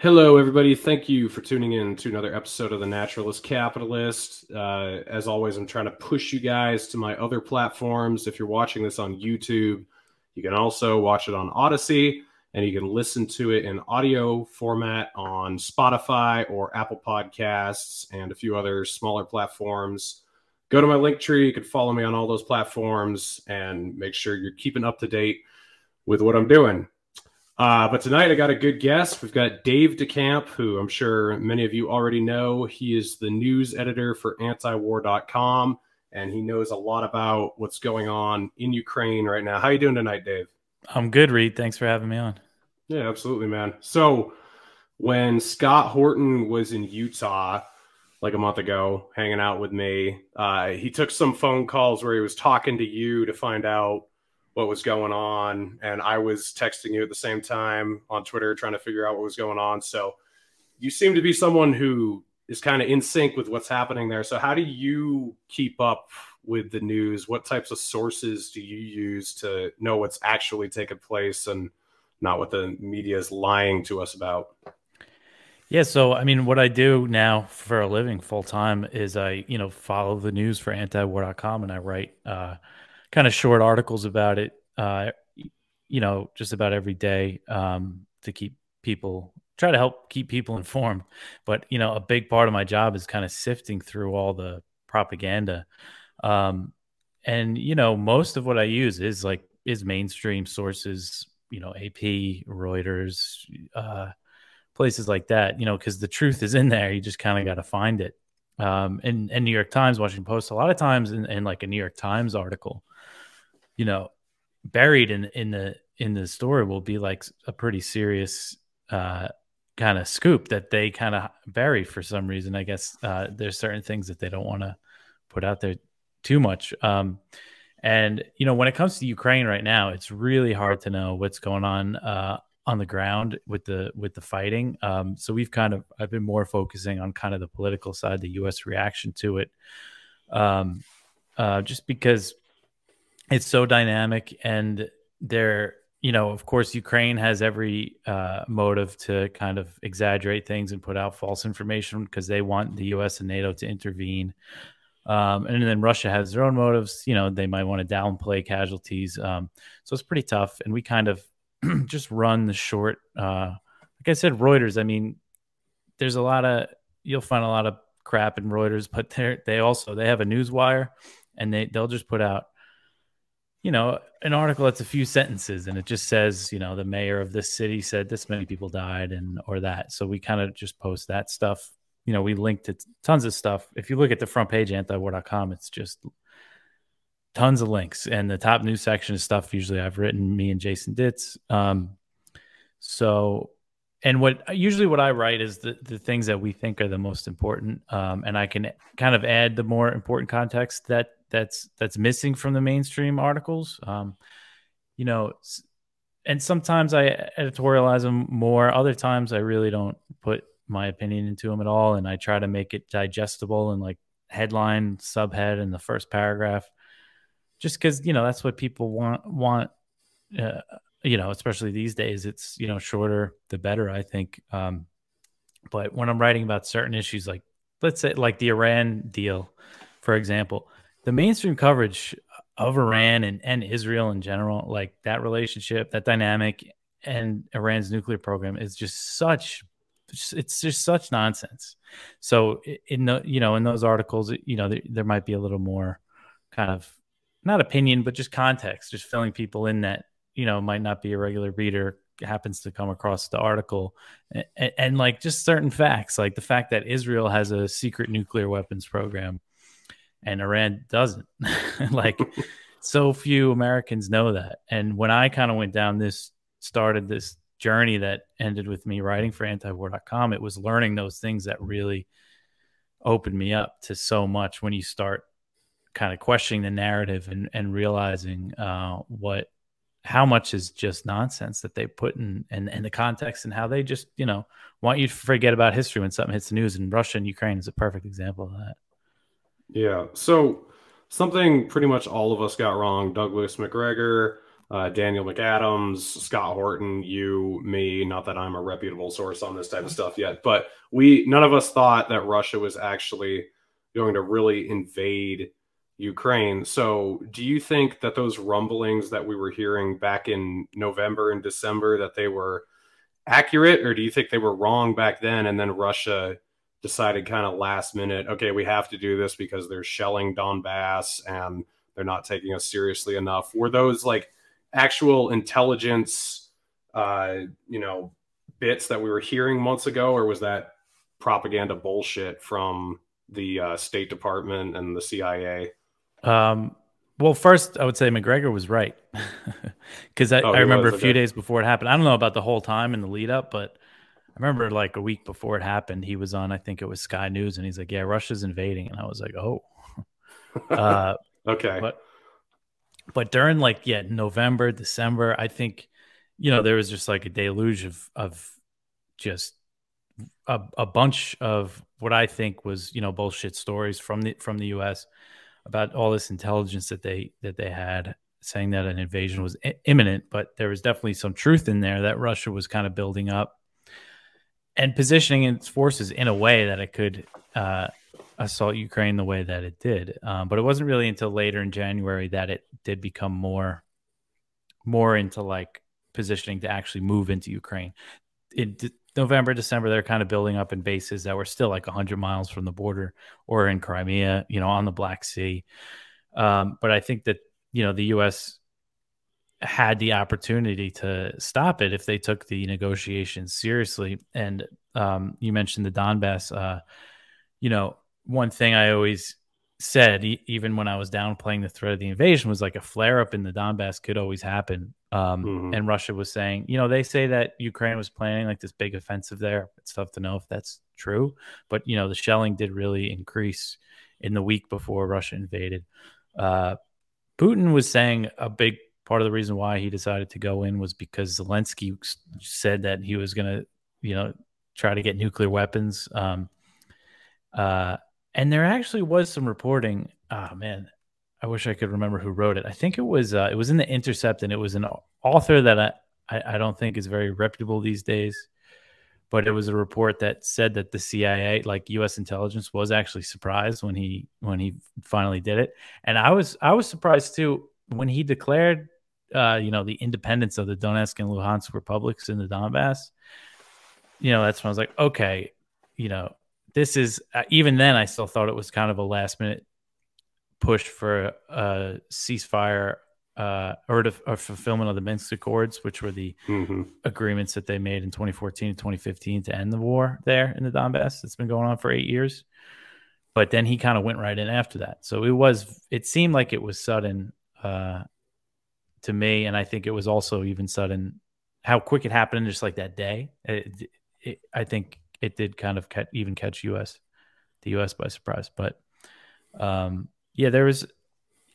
Hello, everybody. Thank you for tuning in to another episode of The Naturalist Capitalist. Uh, as always, I'm trying to push you guys to my other platforms. If you're watching this on YouTube, you can also watch it on Odysee and you can listen to it in audio format on Spotify or Apple Podcasts and a few other smaller platforms. Go to my link tree. You can follow me on all those platforms and make sure you're keeping up to date with what I'm doing. Uh, but tonight I got a good guest. We've got Dave DeCamp, who I'm sure many of you already know. He is the news editor for antiwar.com, and he knows a lot about what's going on in Ukraine right now. How are you doing tonight, Dave? I'm good, Reed. Thanks for having me on. Yeah, absolutely, man. So when Scott Horton was in Utah like a month ago, hanging out with me, uh, he took some phone calls where he was talking to you to find out what was going on. And I was texting you at the same time on Twitter trying to figure out what was going on. So you seem to be someone who is kind of in sync with what's happening there. So how do you keep up with the news? What types of sources do you use to know what's actually taking place and not what the media is lying to us about? Yeah, so I mean, what I do now for a living full time is I, you know, follow the news for antiwar.com and I write uh, kind of short articles about it, uh, you know, just about every day um, to keep people try to help keep people informed. But you know, a big part of my job is kind of sifting through all the propaganda. Um, and you know, most of what I use is like is mainstream sources, you know, AP, Reuters, uh, places like that. You know, because the truth is in there. You just kind of got to find it. Um, and, and New York Times, Washington Post, a lot of times in, in like a New York Times article, you know, buried in in the in the story will be like a pretty serious uh, kind of scoop that they kind of bury for some reason. I guess uh, there's certain things that they don't want to put out there too much. Um, and you know, when it comes to Ukraine right now, it's really hard to know what's going on uh, on the ground with the with the fighting. Um, so we've kind of I've been more focusing on kind of the political side, the U.S. reaction to it, um, uh, just because it's so dynamic and there you know of course ukraine has every uh, motive to kind of exaggerate things and put out false information because they want the us and nato to intervene. Um, and then russia has their own motives you know they might want to downplay casualties um, so it's pretty tough and we kind of just run the short uh, like i said reuters i mean there's a lot of you'll find a lot of crap in reuters but they they also they have a news wire and they they'll just put out you know, an article that's a few sentences and it just says, you know, the mayor of this city said this many people died and or that. So we kind of just post that stuff. You know, we linked to tons of stuff. If you look at the front page, antiwar.com, it's just tons of links. And the top news section is stuff usually I've written, me and Jason Ditz. Um, so, and what usually what I write is the, the things that we think are the most important. Um, and I can kind of add the more important context that that's that's missing from the mainstream articles. Um, you know, and sometimes I editorialize them more. Other times I really don't put my opinion into them at all, and I try to make it digestible and like headline, subhead, in the first paragraph, just because you know that's what people want want. Uh, you know, especially these days, it's you know shorter the better. I think. Um, but when I'm writing about certain issues, like let's say like the Iran deal, for example, the mainstream coverage of Iran and, and Israel in general, like that relationship, that dynamic, and Iran's nuclear program is just such it's just such nonsense. So in the you know in those articles, you know there, there might be a little more kind of not opinion, but just context, just filling people in that you know might not be a regular reader happens to come across the article and, and, like just certain facts like the fact that israel has a secret nuclear weapons program and Iran doesn't. like so few Americans know that. And when I kind of went down this started this journey that ended with me writing for antiwar.com, it was learning those things that really opened me up to so much when you start kind of questioning the narrative and, and realizing uh, what how much is just nonsense that they put in and, and the context and how they just you know want you to forget about history when something hits the news and russia and ukraine is a perfect example of that yeah. So something pretty much all of us got wrong. Douglas Macgregor, uh, Daniel McAdams, Scott Horton, you, me. Not that I'm a reputable source on this type of stuff yet, but we none of us thought that Russia was actually going to really invade Ukraine. So, do you think that those rumblings that we were hearing back in November and December that they were accurate, or do you think they were wrong back then, and then Russia decided kind of last minute, okay, we have to do this because they're shelling Donbass and they're not taking us seriously enough? Were those like actual intelligence, uh, you know, bits that we were hearing months ago, or was that propaganda bullshit from the uh, State Department and the CIA? Um, well, first, I would say Macgregor was right because I, oh, I, remember was, a few days before it happened. I don't know about the whole time in the lead up, but I remember like a week before it happened, he was on, I think it was Sky News, and he's like, "Yeah, Russia's invading," and I was like, "Oh, uh, okay." But but during like yeah November, December, I think you know there was just like a deluge of of just a, a bunch of what I think was you know bullshit stories from the from the U.S. about all this intelligence that they that they had saying that an invasion was imminent, but there was definitely some truth in there that Russia was kind of building up and positioning its forces in a way that it could uh, assault Ukraine the way that it did. Um, but it wasn't really until later in January that it did become more more into like positioning to actually move into Ukraine. In D- November, December, they're kind of building up in bases that were still like 100 miles from the border or in Crimea, you know, on the Black Sea. Um, but I think that, you know, the U.S. had the opportunity to stop it if they took the negotiations seriously. And um, you mentioned the Donbass. Uh, you know, one thing I always said, e- even when I was downplaying the threat of the invasion, was like a flare up in the Donbass could always happen. Um, mm-hmm. And Russia was saying, you know, they say that Ukraine was planning like this big offensive there. It's tough to know if that's true, but you know, the shelling did really increase in the week before Russia invaded. Uh, Putin was saying a big part of the reason why he decided to go in was because Zelensky said that he was going to, you know, try to get nuclear weapons. Um, uh, and there actually was some reporting. Oh man, I wish I could remember who wrote it. I think it was uh, it was in the Intercept, and it was an author that I, I, I don't think is very reputable these days. But it was a report that said that the CIA, like U.S. intelligence, was actually surprised when he when he finally did it, and I was I was surprised too when he declared, uh, you know, the independence of the Donetsk and Luhansk republics in the Donbass. You know, that's when I was like, okay, you know, this is uh, even then I still thought it was kind of a last minute push for a ceasefire uh, or to, a fulfillment of the Minsk Accords, which were the mm-hmm. agreements that they made in 2014 and 2015 to end the war there in the Donbass. It's been going on for eight years. But then he kind of went right in after that. So it was, it seemed like it was sudden uh, to me. And I think it was also even sudden how quick it happened, just like that day. It, it, I think it did kind of catch, even catch US, the US by surprise. But um, yeah, there was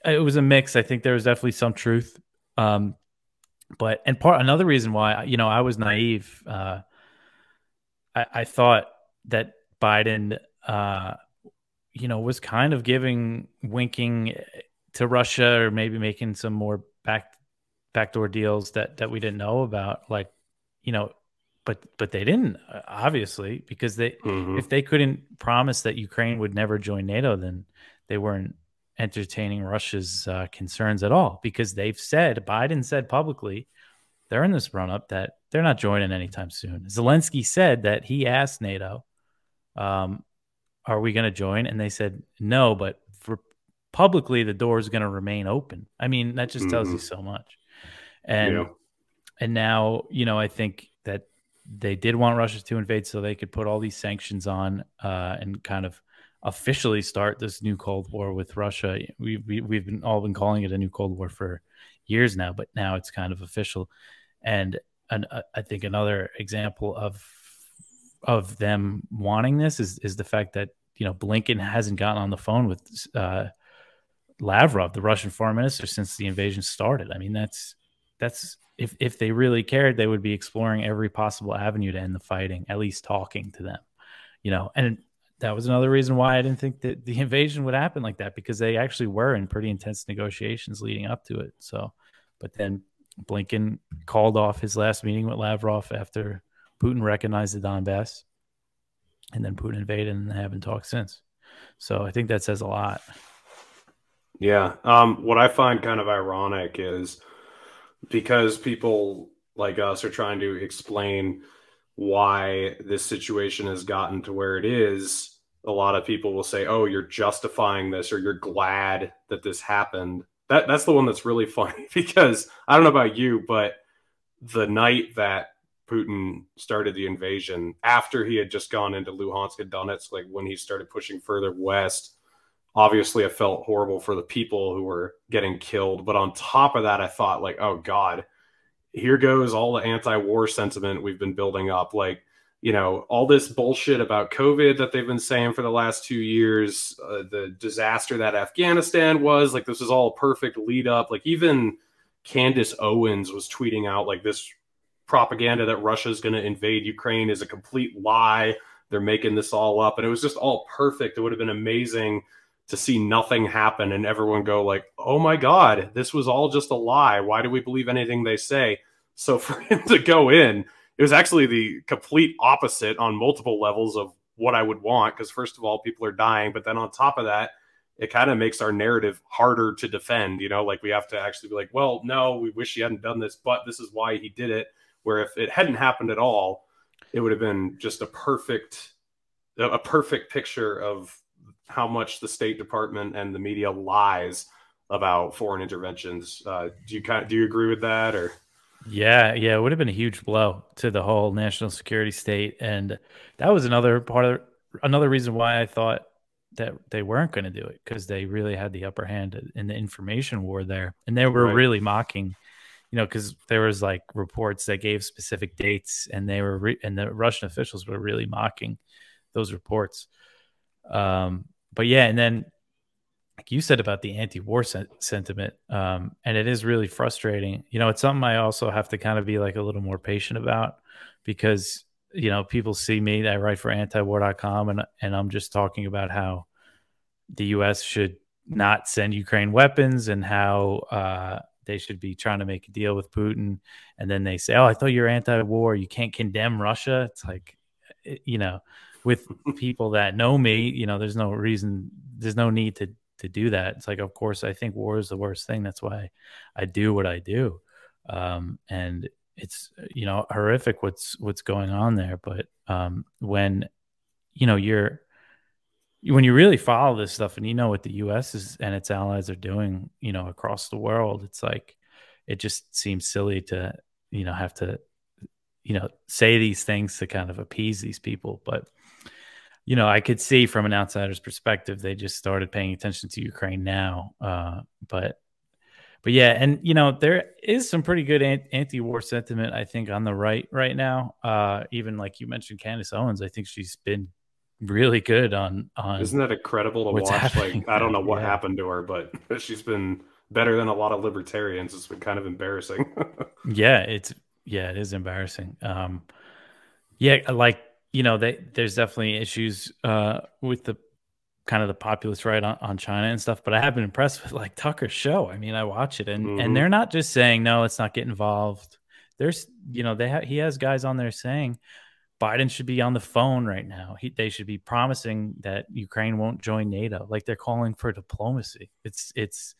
it was a mix. I think there was definitely some truth. Um, but and part another reason why you know I was naive. Uh, I, I thought that Biden, uh, you know, was kind of giving winking to Russia or maybe making some more back backdoor deals that that we didn't know about. Like, you know, but but they didn't obviously because they mm-hmm. if they couldn't promise that Ukraine would never join NATO, then they weren't entertaining Russia's uh, concerns at all because they've said Biden said publicly they're in this run up that they're not joining anytime soon. Zelensky said that he asked NATO, um, "Are we going to join?" And they said no, but for publicly the door is going to remain open. I mean that just mm-hmm. tells you mm-hmm. so much. And yeah. and now you know I think that they did want Russia to invade so they could put all these sanctions on uh, and kind of officially start this new Cold War with Russia. We, we we've been all been calling it a new Cold War for years now, but now it's kind of official. And an, uh, I think another example of of them wanting this is is the fact that you know Blinken hasn't gotten on the phone with uh, Lavrov, the Russian foreign minister, since the invasion started. I mean, that's that's if if they really cared, they would be exploring every possible avenue to end the fighting, at least talking to them. You know, and that was another reason why I didn't think that the invasion would happen like that because they actually were in pretty intense negotiations leading up to it. So, but then Blinken called off his last meeting with Lavrov after Putin recognized the Donbass, and then Putin invaded, and they haven't talked since. So I think that says a lot. Yeah. Um, what I find kind of ironic is because people like us are trying to explain why this situation has gotten to where it is, a lot of people will say, "Oh, you're justifying this, or you're glad that this happened." That that's the one that's really funny because I don't know about you, but the night that Putin started the invasion, after he had just gone into Luhansk and Donetsk, like when he started pushing further west, obviously I felt horrible for the people who were getting killed. But on top of that, I thought like, oh God, here goes all the anti-war sentiment we've been building up. Like, you know, all this bullshit about COVID that they've been saying for the last two years, uh, the disaster that Afghanistan was, like this is all perfect lead up. Like even Candace Owens was tweeting out like this propaganda that Russia is going to invade Ukraine is a complete lie. They're making this all up, and it was just all perfect. It would have been amazing to see nothing happen and everyone go like, "Oh my god, this was all just a lie. Why do we believe anything they say?" So for him to go in, it was actually the complete opposite on multiple levels of what I would want because first of all, people are dying, but then on top of that, it kind of makes our narrative harder to defend, you know, like we have to actually be like, "Well, no, we wish he hadn't done this, but this is why he did it." Where if it hadn't happened at all, it would have been just a perfect a perfect picture of how much the State Department and the media lies about foreign interventions. Uh, do you kind of, do you agree with that or? Yeah, yeah, it would have been a huge blow to the whole national security state, and that was another part of another reason why I thought that they weren't going to do it because they really had the upper hand in the information war there, and they were right. really mocking, you know, because there was like reports that gave specific dates, and they were re- and the Russian officials were really mocking those reports. Um, but yeah, and then like you said about the anti-war sen- sentiment, um, and it is really frustrating. You know, it's something I also have to kind of be like a little more patient about because you know people see me. I write for antiwar.com, and and I'm just talking about how the U.S. should not send Ukraine weapons and how uh, they should be trying to make a deal with Putin. And then they say, "Oh, I thought you're anti-war. You can't condemn Russia." It's like, you know, with people that know me, you know, there's no reason, there's no need to to do that. It's like, of course, I think war is the worst thing. That's why I do what I do, um, and it's you know horrific what's what's going on there. But um, when you know you're when you really follow this stuff and you know what the U.S. is and its allies are doing, you know, across the world, it's like it just seems silly to you know have to you know say these things to kind of appease these people, but you know, I could see from an outsider's perspective, they just started paying attention to Ukraine now. Uh, but, but yeah, and you know, there is some pretty good anti-war sentiment, I think, on the right right now. Uh, even like you mentioned, Candace Owens, I think she's been really good on on. Isn't that incredible to watch? Happening? Like, I don't know what yeah. happened to her, but she's been better than a lot of libertarians. It's been kind of embarrassing. yeah, it's yeah, it is embarrassing. Um, yeah, like you know, they, there's definitely issues uh, with the kind of the populist right on, on, China and stuff. But I have been impressed with like Tucker's show. I mean, I watch it and mm-hmm. and they're not just saying no, let's not get involved. There's you know they ha- he has guys on there saying Biden should be on the phone right now. He, they should be promising that Ukraine won't join NATO. Like they're calling for diplomacy. It's it's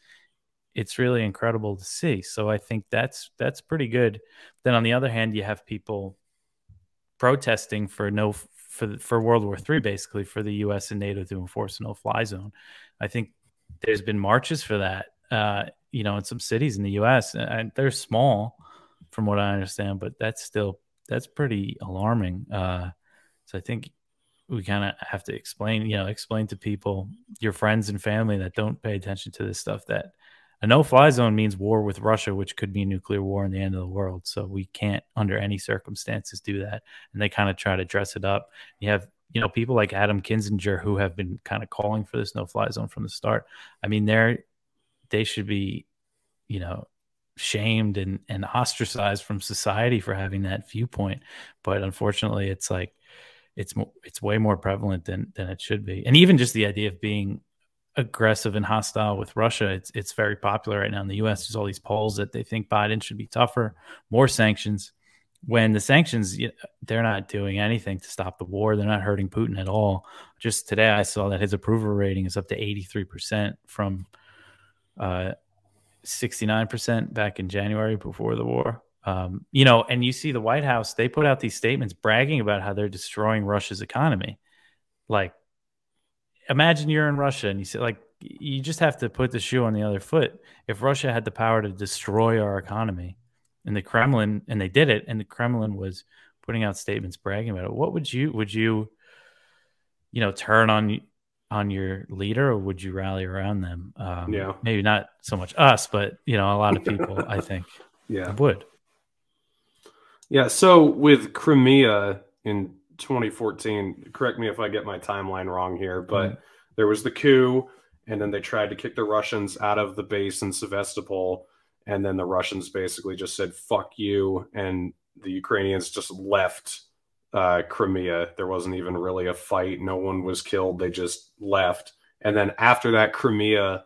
it's really incredible to see. So I think that's that's pretty good. Then on the other hand, you have people protesting for no for for World War III, basically for the U.S. and NATO to enforce a no-fly zone. I think there's been marches for that, uh, you know, in some cities in the U.S. and they're small, from what I understand, but that's still that's pretty alarming. Uh, so I think we kind of have to explain, you know, explain to people, your friends and family that don't pay attention to this stuff that a no fly zone means war with Russia, which could mean nuclear war and the end of the world. So we can't, under any circumstances, do that. And they kind of try to dress it up. You have, you know, people like Adam Kinzinger who have been kind of calling for this no fly zone from the start. I mean, they're, they should be, you know, shamed and, and ostracized from society for having that viewpoint. But unfortunately, it's like, it's it's way more prevalent than than it should be. And even just the idea of being aggressive and hostile with Russia. It's it's very popular right now in the U.S. There's all these polls that they think Biden should be tougher, more sanctions. When the sanctions, they're not doing anything to stop the war. They're not hurting Putin at all. Just today, I saw that his approval rating is up to 83 percent from uh, 69 percent back in January before the war. Um, you know, and you see the White House, they put out these statements bragging about how they're destroying Russia's economy. Like imagine you're in Russia and you say like you just have to put the shoe on the other foot. If Russia had the power to destroy our economy, and the Kremlin and they did it, and the Kremlin was putting out statements bragging about it, what would you would you you know turn on on your leader or would you rally around them? Um, yeah, maybe not so much us, but you know a lot of people I think yeah would. Yeah. So with Crimea in 2014. Correct me if I get my timeline wrong here, but mm-hmm. there was the coup, and then they tried to kick the Russians out of the base in Sevastopol, and then the Russians basically just said "fuck you," and the Ukrainians just left uh, Crimea. There wasn't even really a fight. No one was killed. They just left, and then after that, Crimea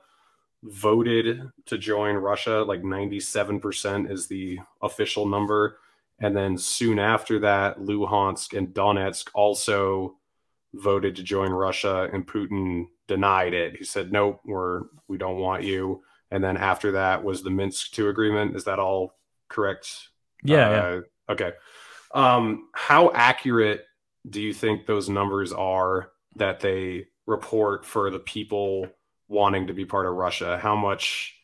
voted to join Russia. Like 97% is the official number and then soon after that, Luhansk and Donetsk also voted to join Russia, and Putin denied it. He said, "Nope, we're we don't want you." And then after that was the Minsk II agreement. Is that all correct? Yeah. Uh, yeah. Okay. Um, how accurate do you think those numbers are that they report for the people wanting to be part of Russia? How much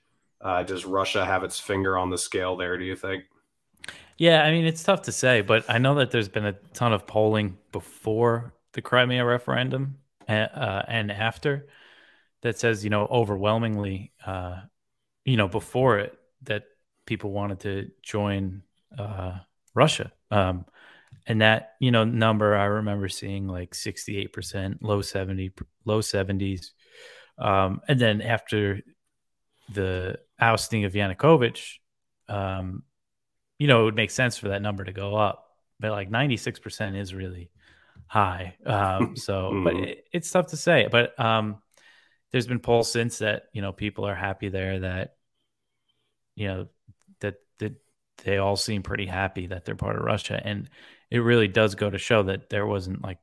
uh, does Russia have its finger on the scale there? Do you think? Yeah, I mean it's tough to say, but I know that there's been a ton of polling before the Crimea referendum uh, and after that says, you know, overwhelmingly, uh, you know, before it that people wanted to join uh, Russia. Um, and that, you know, number I remember seeing like 68%, low 70, low 70s. Um, and then after the ousting of Yanukovych, um, you know, it would make sense for that number to go up. But like 96% is really high. Um, so, mm-hmm. but it, it's tough to say. But um, there's been polls since that, you know, people are happy there that, you know, that, that they all seem pretty happy that they're part of Russia. And it really does go to show that there wasn't like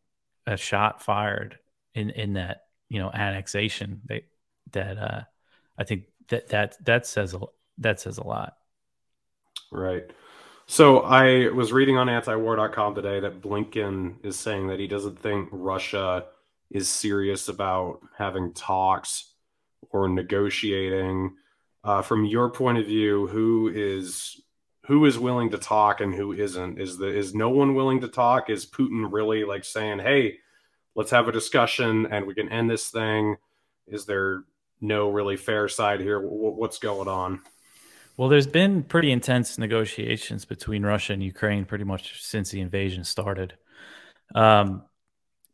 a shot fired in, in that, you know, annexation that, that, uh, I think that, that, that says, a, that says a lot. Right. So I was reading on antiwar.com today that Blinken is saying that he doesn't think Russia is serious about having talks or negotiating. Uh, from your point of view, who is who is willing to talk and who isn't? Is the is no one willing to talk? Is Putin really like saying, "Hey, let's have a discussion and we can end this thing"? Is there no really fair side here? What's going on? Well, there's been pretty intense negotiations between Russia and Ukraine pretty much since the invasion started. Um,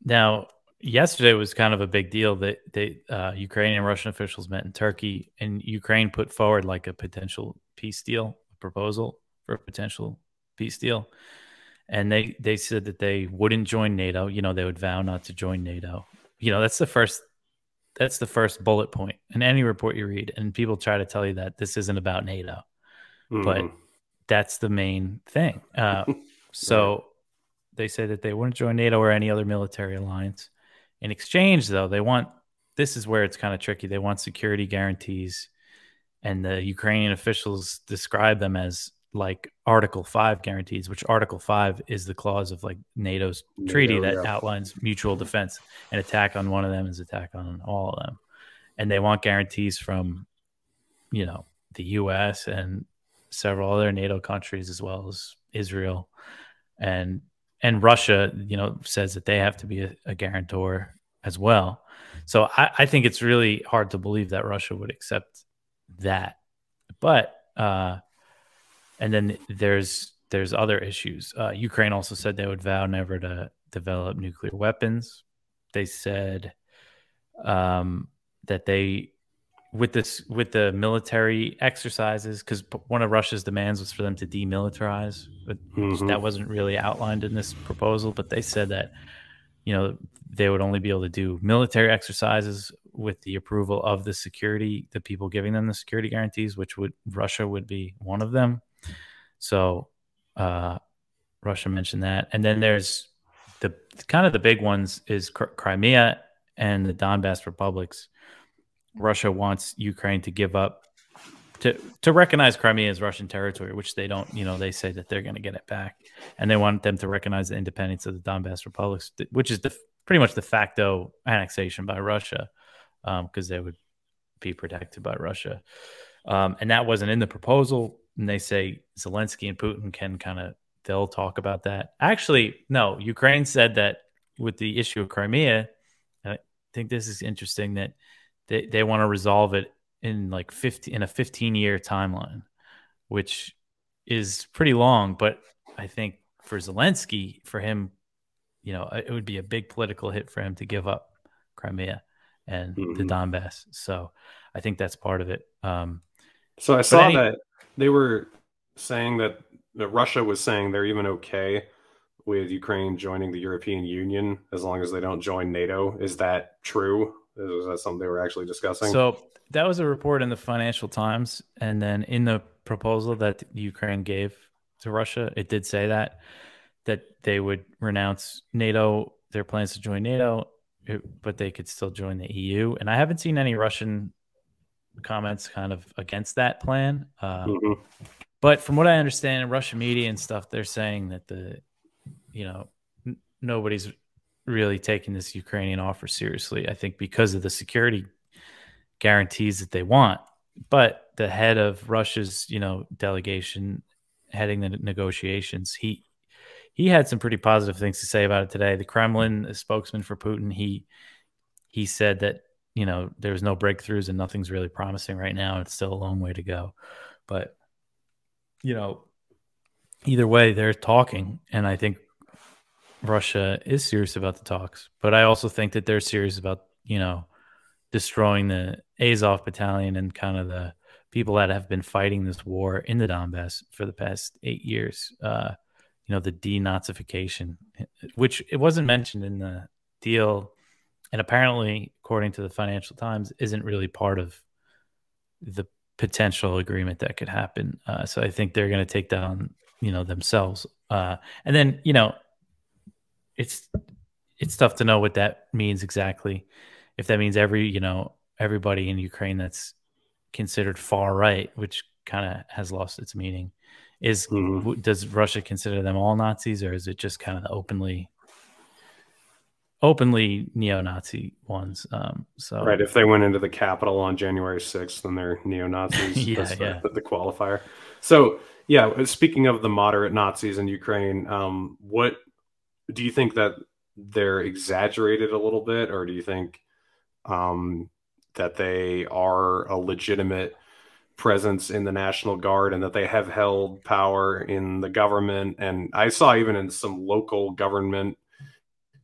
now, yesterday was kind of a big deal that they, uh, Ukrainian and Russian officials met in Turkey, and Ukraine put forward like a potential peace deal a proposal for a potential peace deal. And they, they said that they wouldn't join NATO. You know, they would vow not to join NATO. You know, that's the first that's the first bullet point in any report you read and people try to tell you that this isn't about nato mm. but mm-hmm. that's the main thing uh, so right. they say that they wouldn't join nato or any other military alliance in exchange though they want this is where it's kind of tricky they want security guarantees and the ukrainian officials describe them as like Article 5 guarantees, which Article 5 is the clause of like NATO's NATO, treaty that yeah. outlines mutual defense. An attack on one of them is attack on all of them. And they want guarantees from, you know, the US and several other NATO countries as well as Israel. And and Russia, you know, says that they have to be a, a guarantor as well. So I, I think it's really hard to believe that Russia would accept that. But uh and then there's there's other issues. Uh, Ukraine also said they would vow never to develop nuclear weapons. They said um, that they with this with the military exercises because one of Russia's demands was for them to demilitarize, but mm-hmm. that wasn't really outlined in this proposal. But they said that you know they would only be able to do military exercises with the approval of the security, the people giving them the security guarantees, which would Russia would be one of them. So uh, Russia mentioned that, and then there's the kind of the big ones is Crimea and the Donbass republics. Russia wants Ukraine to give up to to recognize Crimea as Russian territory, which they don't. You know, they say that they're going to get it back, and they want them to recognize the independence of the Donbass republics, which is the pretty much de facto annexation by Russia, because um, they would be protected by Russia. Um, and that wasn't in the proposal. And they say Zelensky and Putin can kind of they'll talk about that. Actually, no, Ukraine said that with the issue of Crimea, I think this is interesting that they, they want to resolve it in like 50 in a 15 year timeline, which is pretty long, but I think for Zelensky, for him, you know, it would be a big political hit for him to give up Crimea and mm-hmm. the Donbass. So I think that's part of it. Um, so I saw any, that they were saying that that Russia was saying they're even okay with Ukraine joining the European Union as long as they don't join NATO. Is that true? Is that something they were actually discussing? So that was a report in the Financial Times, and then in the proposal that Ukraine gave to Russia, it did say that that they would renounce NATO, their plans to join NATO, but they could still join the EU. And I haven't seen any Russian comments kind of against that plan. Um, mm-hmm. But from what I understand in Russian media and stuff, they're saying that the, you know, n- nobody's really taking this Ukrainian offer seriously. I think because of the security guarantees that they want. But the head of Russia's, you know, delegation heading the negotiations, he he had some pretty positive things to say about it today. The Kremlin, spokesman for Putin, he he said that you know there's no breakthroughs and nothing's really promising right now. It's still a long way to go, but you know, either way, they're talking, and I think Russia is serious about the talks. But I also think that they're serious about you know destroying the Azov battalion and kind of the people that have been fighting this war in the Donbass for the past eight years. Uh, you know, the denazification, which it wasn't mentioned in the deal, and apparently, according to the Financial Times, isn't really part of the potential agreement that could happen. Uh, so I think they're going to take that on, you know, themselves. Uh, and then, you know, it's it's tough to know what that means exactly. If that means every, you know, everybody in Ukraine that's considered far right, which kind of has lost its meaning, is mm-hmm. does Russia consider them all Nazis, or is it just kind of openly openly neo-Nazi ones. Um, so right, if they went into the Capitol on January 6th, then they're neo-Nazis. yeah, That's yeah. The, the, qualifier. So yeah, speaking of the moderate Nazis in Ukraine, um, what do you think that they're exaggerated a little bit, or do you think um, that they are a legitimate presence in the National Guard and that they have held power in the government? And I saw even in some local government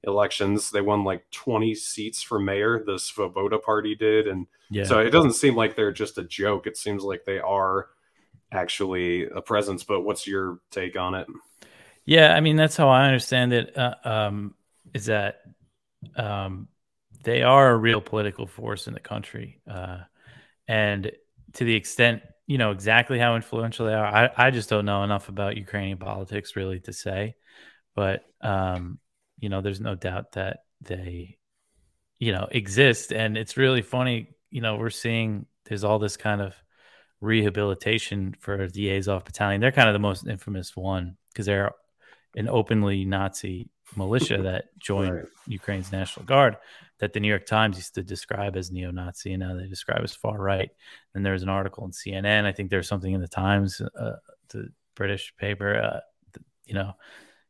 elections. They won like 20 seats for mayor. The Svoboda party did. And yeah. so it doesn't seem like they're just a joke. It seems like they are actually a presence. But what's your take on it? Yeah, I mean, that's how I understand it. Uh, um, is that um, they are a real political force in the country. Uh, and to the extent, you know, exactly how influential they are, I, I just don't know enough about Ukrainian politics really to say. But um, you know, there's no doubt that they, you know, exist. And it's really funny, you know, we're seeing there's all this kind of rehabilitation for the Azov battalion. They're kind of the most infamous one because they're an openly Nazi militia that joined right. Ukraine's National Guard that the New York Times used to describe as neo-Nazi, and now they describe as far right. And there's an article in CNN. I think there's something in the Times, uh, the British paper, uh, you know,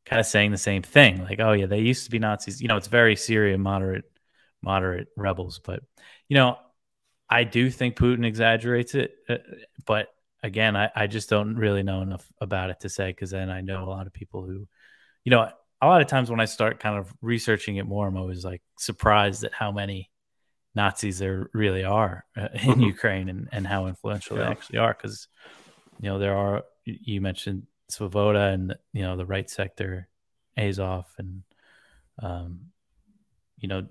kind of saying the same thing. Like, oh yeah, they used to be Nazis. You know, it's very Syria moderate, moderate rebels. But you know, I do think Putin exaggerates it. Uh, but again, I, I just don't really know enough about it to say because then I know a lot of people who, you know, a lot of times when I start kind of researching it more, I'm always like surprised at how many Nazis there really are uh, in mm-hmm. Ukraine and, and how influential yeah. they actually are. Because, you know, there are, you mentioned Svoboda and you know the right sector, Azov, and um, you know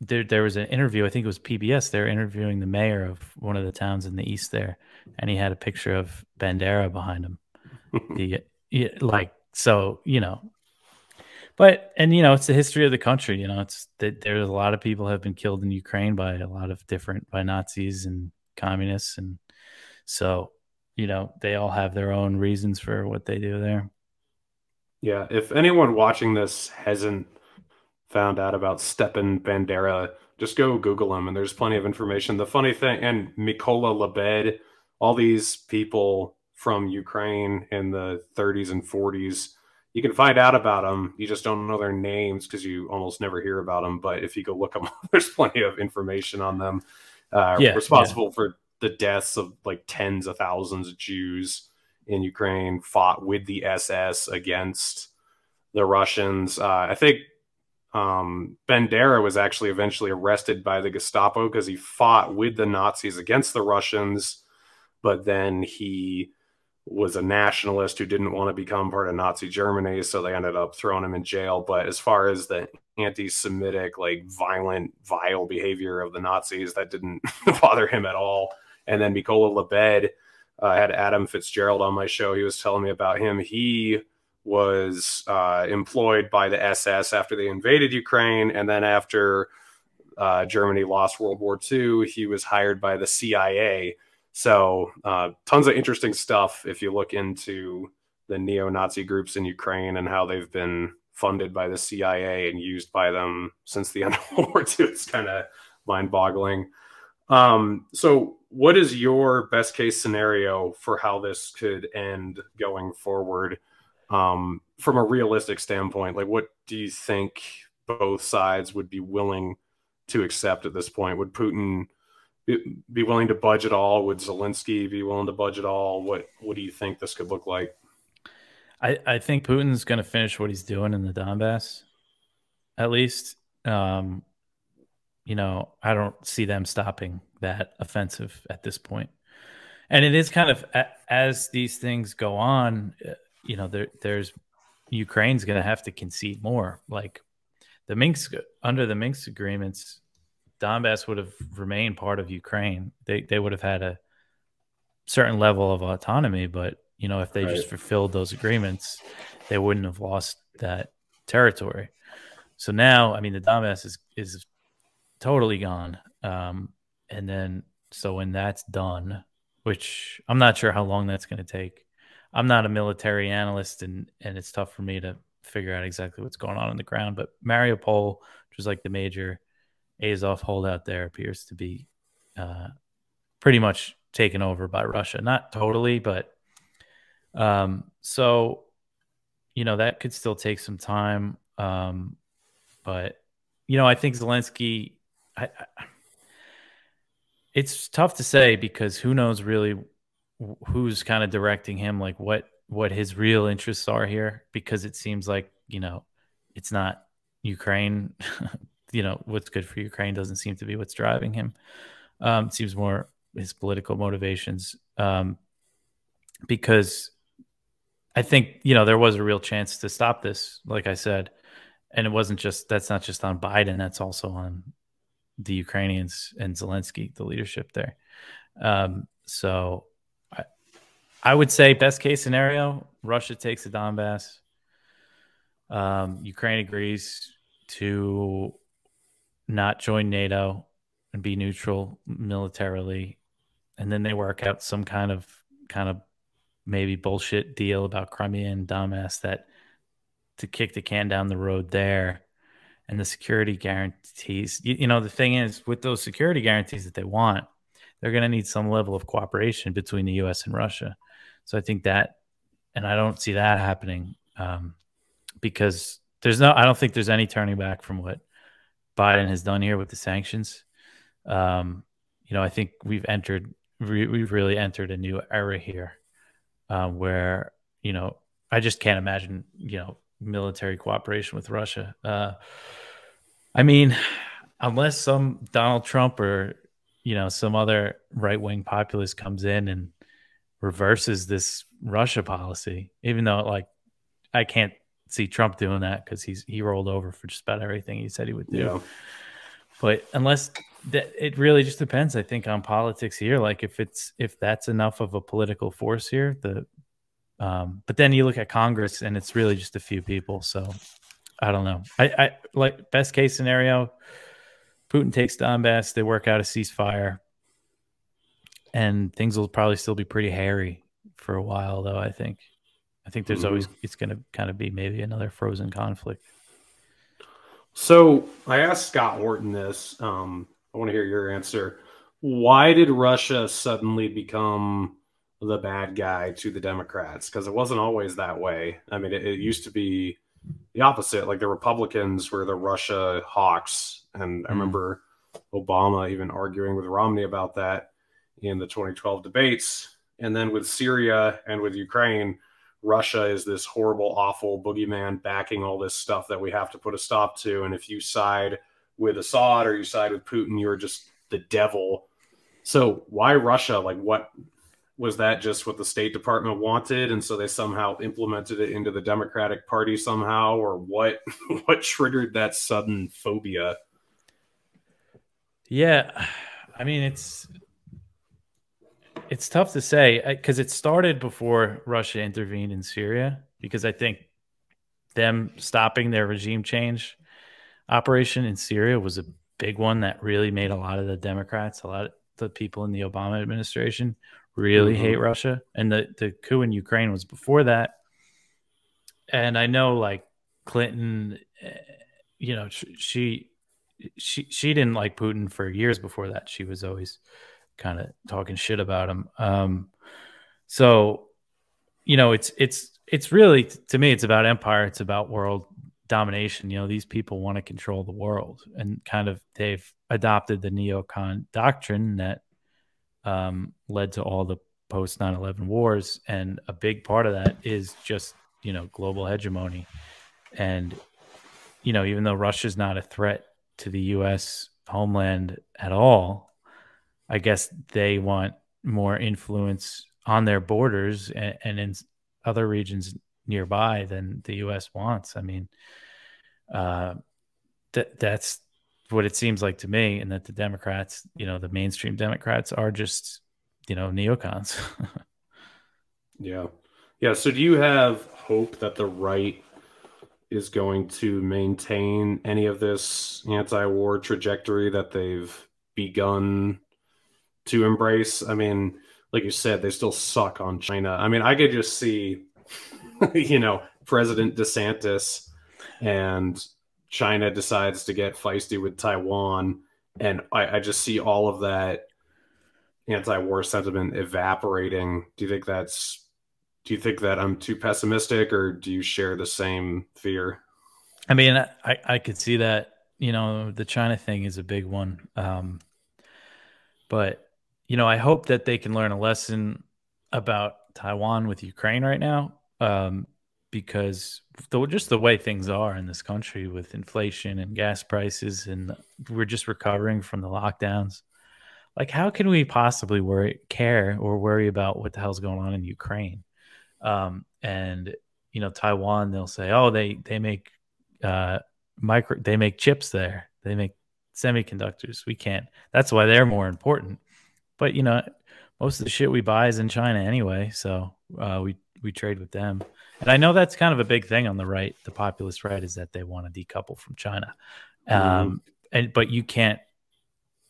there there was an interview. I think it was PBS. They're interviewing the mayor of one of the towns in the east there, and he had a picture of Bandera behind him. the like so you know, but and you know it's the history of the country. You know, it's that there's a lot of people have been killed in Ukraine by a lot of different by Nazis and communists, and so you know they all have their own reasons for what they do there. Yeah, if anyone watching this hasn't found out about Stepan Bandera, just go Google him, and there's plenty of information. The funny thing, and Mykola Lebed, all these people from Ukraine in the 30s and 40s, you can find out about them. You just don't know their names because you almost never hear about them. But if you go look them up, there's plenty of information on them. Uh, yeah, responsible yeah. for the deaths of like tens of thousands of Jews in Ukraine, fought with the SS against the Russians. Uh, I think um, Bandera was actually eventually arrested by the Gestapo because he fought with the Nazis against the Russians, but then he was a nationalist who didn't want to become part of Nazi Germany, so they ended up throwing him in jail. But as far as the anti-Semitic, like violent, vile behavior of the Nazis, that didn't bother him at all. And then Mykola Lebed, uh, had Adam Fitzgerald on my show. He was telling me about him. He was uh, employed by the SS after they invaded Ukraine, and then after uh, Germany lost World War II, he was hired by the CIA. So, uh, tons of interesting stuff if you look into the neo-Nazi groups in Ukraine and how they've been funded by the CIA and used by them since the end of World War II. It's kind of mind-boggling. Um, so, what is your best case scenario for how this could end going forward? um, from a realistic standpoint, like what do you think both sides would be willing to accept at this point? Would Putin be, willing to budge at all? Would Zelensky be willing to budge at all? What What do you think this could look like? I, I think Putin's going to finish what he's doing in the Donbass, at least. Um, you know, I don't see them stopping that offensive at this point. And it is kind of as these things go on, you know, there there's Ukraine's going to have to concede more. Like the Minsk under the Minsk agreements, Donbass would have remained part of Ukraine. They they would have had a certain level of autonomy, but you know, if they right. just fulfilled those agreements, they wouldn't have lost that territory. So now, I mean, the Donbass is is totally gone. Um, and then so when that's done, which I'm not sure how long that's going to take, I'm not a military analyst, and and it's tough for me to figure out exactly what's going on on the ground. But Mariupol, which was like the major Azov holdout there, appears to be uh, pretty much taken over by Russia. Not totally, but um, so you know that could still take some time. Um, but you know, I think Zelensky. I, I, it's tough to say because who knows really who's kind of directing him, like what what his real interests are here, because it seems like you know it's not Ukraine. you know what's good for Ukraine doesn't seem to be what's driving him. Um, it seems more his political motivations, um, because I think you know there was a real chance to stop this, like I said, and it wasn't just that's not just on Biden, that's also on the Ukrainians and Zelensky, the leadership there. Um, so I would say best case scenario, Russia takes the Donbass. Um, Ukraine agrees to not join NATO and be neutral militarily, and then they work out some kind of kind of maybe bullshit deal about Crimea and Donbass that to kick the can down the road there and the security guarantees. You, you know, the thing is with those security guarantees that they want, they're going to need some level of cooperation between the U.S. and Russia. So I think that, and I don't see that happening um, because there's no, I don't think there's any turning back from what Biden has done here with the sanctions. Um, you know, I think we've entered, re- we've really entered a new era here uh, where, you know, I just can't imagine, you know, military cooperation with Russia. Uh, I mean, unless some Donald Trump or, you know, some other right wing populist comes in and reverses this Russia policy, even though like I can't see Trump doing that because he's he rolled over for just about everything he said he would do. Yeah. but unless that, it really just depends, I think, on politics here. Like if it's if that's enough of a political force here, the um, but then you look at Congress and it's really just a few people. So I don't know. I, I like best case scenario, Putin takes Donbass, they work out a ceasefire, and things will probably still be pretty hairy for a while, though. I think. I think there's mm-hmm. always it's going to kind of be maybe another frozen conflict. So I asked Scott Horton this. Um, I want to hear your answer. Why did Russia suddenly become the bad guy to the Democrats? Because it wasn't always that way. I mean, it, it used to be the opposite. Like the Republicans were the Russia hawks, and I hmm. remember Obama even arguing with Romney about that in the 2012 debates. And then with Syria and with Ukraine, Russia is this horrible, awful boogeyman backing all this stuff that we have to put a stop to. And if you side with Assad or you side with Putin, you're just the devil. So why Russia? Like what was that just what the State Department wanted, and so they somehow implemented it into the Democratic Party somehow, or what? what triggered that sudden phobia? Yeah, I mean it's it's tough to say because it started before Russia intervened in Syria because I think them stopping their regime change operation in Syria was a big one that really made a lot of the Democrats, a lot of the people in the Obama administration really mm-hmm. hate Russia. And the, the coup in Ukraine was before that. And I know like Clinton, eh, you know, she she she didn't like Putin for years before that. She was always kind of talking shit about him. Um, so, you know, it's it's it's really to me, it's about empire. It's about world domination. You know, these people want to control the world, and kind of they've adopted the neocon doctrine that um, led to all the post 9/11 wars, and a big part of that is just you know global hegemony, and you know even though Russia's not a threat to the U.S. homeland at all, I guess they want more influence on their borders and, and in other regions nearby than the U.S. wants. I mean, uh, that that's what it seems like to me, and that the Democrats, you know, the mainstream Democrats, are just you know neocons. yeah, yeah. So, do you have hope that the right is going to maintain any of this anti-war trajectory that they've begun to embrace. I mean, like you said, they still suck on China. I mean, I could just see, you know, President DeSantis and China decides to get feisty with Taiwan. And I, I just see all of that anti war sentiment evaporating. Do you think that's, do you think that I'm too pessimistic or do you share the same fear? I mean, I, I could see that, you know, the China thing is a big one. Um, but you know, I hope that they can learn a lesson about Taiwan with Ukraine right now, um, because the, just the way things are in this country with inflation and gas prices, and we're just recovering from the lockdowns. Like, how can we possibly worry, care, or worry about what the hell's going on in Ukraine? Um, and you know, Taiwan, they'll say, "Oh, they they make uh, micro, they make chips there, they make semiconductors. We can't. That's why they're more important." But you know, most of the shit we buy is in China anyway, so uh, we we trade with them. And I know that's kind of a big thing on the right, the populist right, is that they want to decouple from China. Um, and but you can't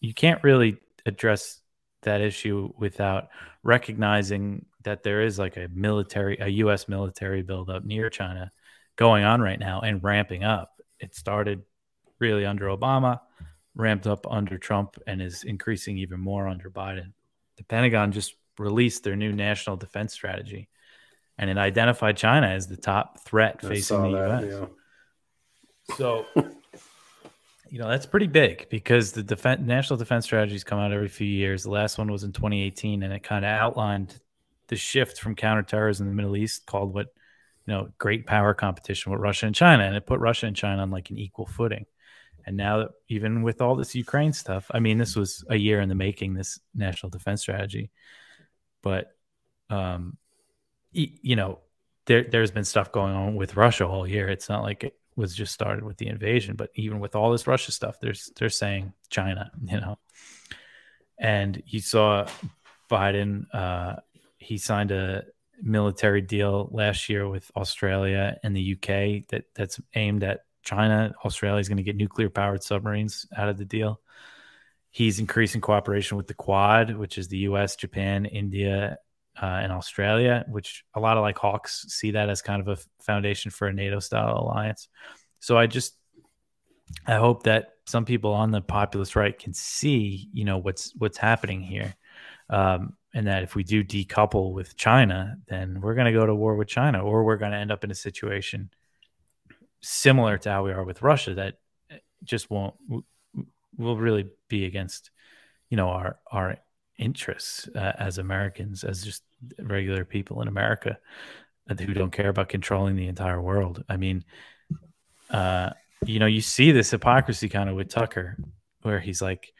you can't really address that issue without recognizing that there is like a military, a U.S. military buildup near China going on right now and ramping up. It started really under Obama ramped up under Trump and is increasing even more under Biden. The Pentagon just released their new national defense strategy, and it identified China as the top threat I facing the that, U.S. Yeah. So, you know, that's pretty big because the defense, national defense strategies come out every few years. The last one was in 2018, and it kind of outlined the shift from counterterrorism in the Middle East, called what you know, great power competition with Russia and China, and it put Russia and China on like an equal footing. And now that even with all this Ukraine stuff, I mean, this was a year in the making, this national defense strategy. But, um, you know, there, there's been stuff going on with Russia all year. It's not like it, was just started with the invasion. But even with all this Russia stuff, there's they're saying China, you know. And you saw Biden, uh, he signed a military deal last year with Australia and the UK that that's aimed at China. Australia is going to get nuclear powered submarines out of the deal. He's increasing cooperation with the Quad, which is the US, Japan, India, uh, and Australia, which a lot of like Hawks see that as kind of a foundation for a NATO style alliance. So I just, I hope that some people on the populist right can see, you know, what's what's happening here, um, and that if we do decouple with China, then we're going to go to war with China, or we're going to end up in a situation similar to how we are with Russia that just won't will really be against, you know, our our interests uh, as Americans, as just regular people in America who don't care about controlling the entire world. I mean, uh, you know, you see this hypocrisy kind of with Tucker, where he's like,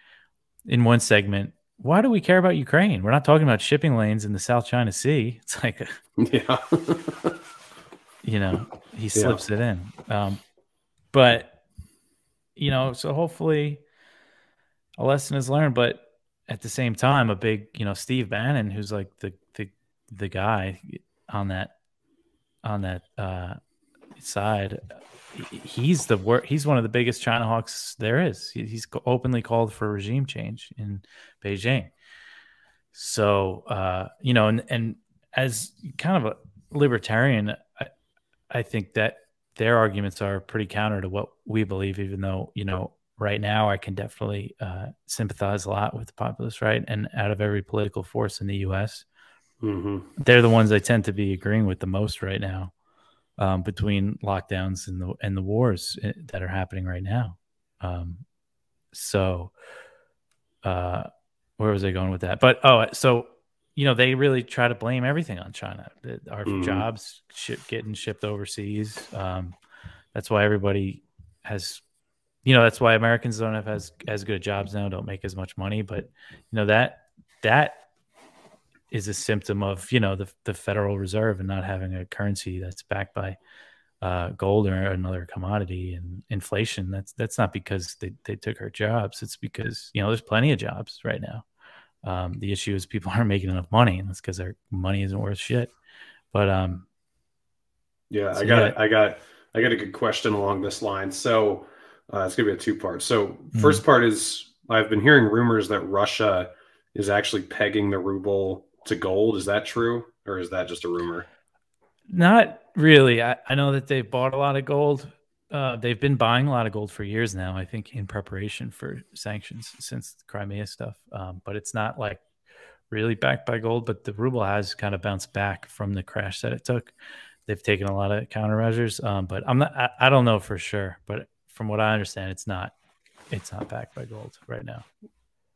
in one segment, why do we care about Ukraine? We're not talking about shipping lanes in the South China Sea. It's like, yeah, you know, he slips yeah. it in. Um, but you know, so hopefully a lesson is learned. But at the same time, a big, you know, Steve Bannon, who's like the the the guy on that on that uh, side, he's the wor- he's one of the biggest China hawks there is. He's openly called for regime change in Beijing. So uh, you know, and and as kind of a libertarian, I, I think that their arguments are pretty counter to what we believe, even though you know right now I can definitely uh, sympathize a lot with the populist right, and out of every political force in the U.S. Mm-hmm. They're the ones I tend to be agreeing with the most right now um, between lockdowns and the and the wars eh, that are happening right now. Um, so, uh, where was I going with that? But oh, so you know they really try to blame everything on China. Our mm-hmm. jobs ship, getting shipped overseas. Um, that's why everybody has, you know, that's why Americans don't have as as good jobs now, don't make as much money. But you know that that is a symptom of you know the the Federal Reserve and not having a currency that's backed by uh, gold or another commodity and inflation. That's that's not because they, they took our jobs. It's because you know there's plenty of jobs right now. Um, the issue is people aren't making enough money, and that's because their money isn't worth shit. But um, yeah, so I got yeah. I got I got a good question along this line. So uh, it's gonna be a two part. So 1st mm-hmm. part is I've been hearing rumors that Russia is actually pegging the ruble to gold. Is that true, or is that just a rumor? Not really. I, I know that they've bought a lot of gold. Uh, they've been buying a lot of gold for years now. I think in preparation for sanctions since the Crimea stuff. Um, but it's not like really backed by gold. But the ruble has kind of bounced back from the crash that it took. They've taken a lot of countermeasures. Um, but I'm not. I, I don't know for sure. But from what I understand, it's not. It's not backed by gold right now.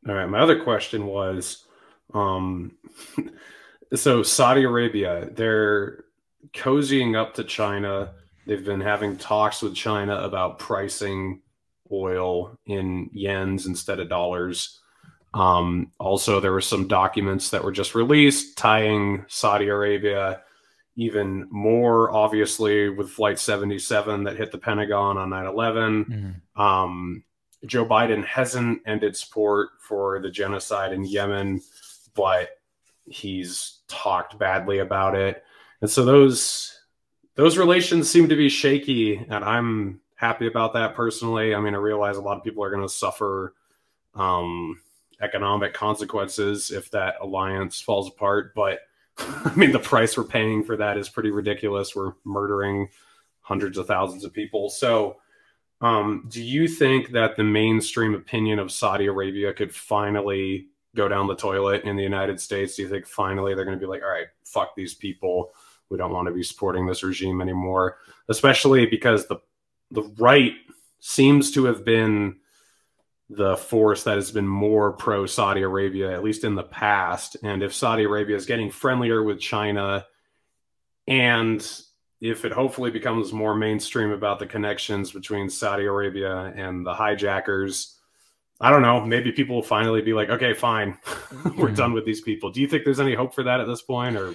All right. My other question was um, so Saudi Arabia, they're cozying up to China. They've been having talks with China about pricing oil in yens instead of dollars. Um, also, there were some documents that were just released tying Saudi Arabia even more obviously with Flight 77 that hit the Pentagon on 9 11. Mm-hmm. Um, Joe Biden hasn't ended support for the genocide in Yemen but he's talked badly about it. And so those those relations seem to be shaky and I'm happy about that personally. I mean, I realize a lot of people are going to suffer um, economic consequences if that alliance falls apart, but I mean, the price we're paying for that is pretty ridiculous. We're murdering hundreds of thousands of people. So, um, do you think that the mainstream opinion of Saudi Arabia could finally go down the toilet in the United States? Do you think finally they're going to be like, all right, fuck these people. We don't want to be supporting this regime anymore, especially because the the right seems to have been the force that has been more pro Saudi Arabia, at least in the past. And if Saudi Arabia is getting friendlier with China, and if it hopefully becomes more mainstream about the connections between Saudi Arabia and the hijackers, I don't know. Maybe people will finally be like, okay, fine, we're done with these people. Do you think there's any hope for that at this point, or?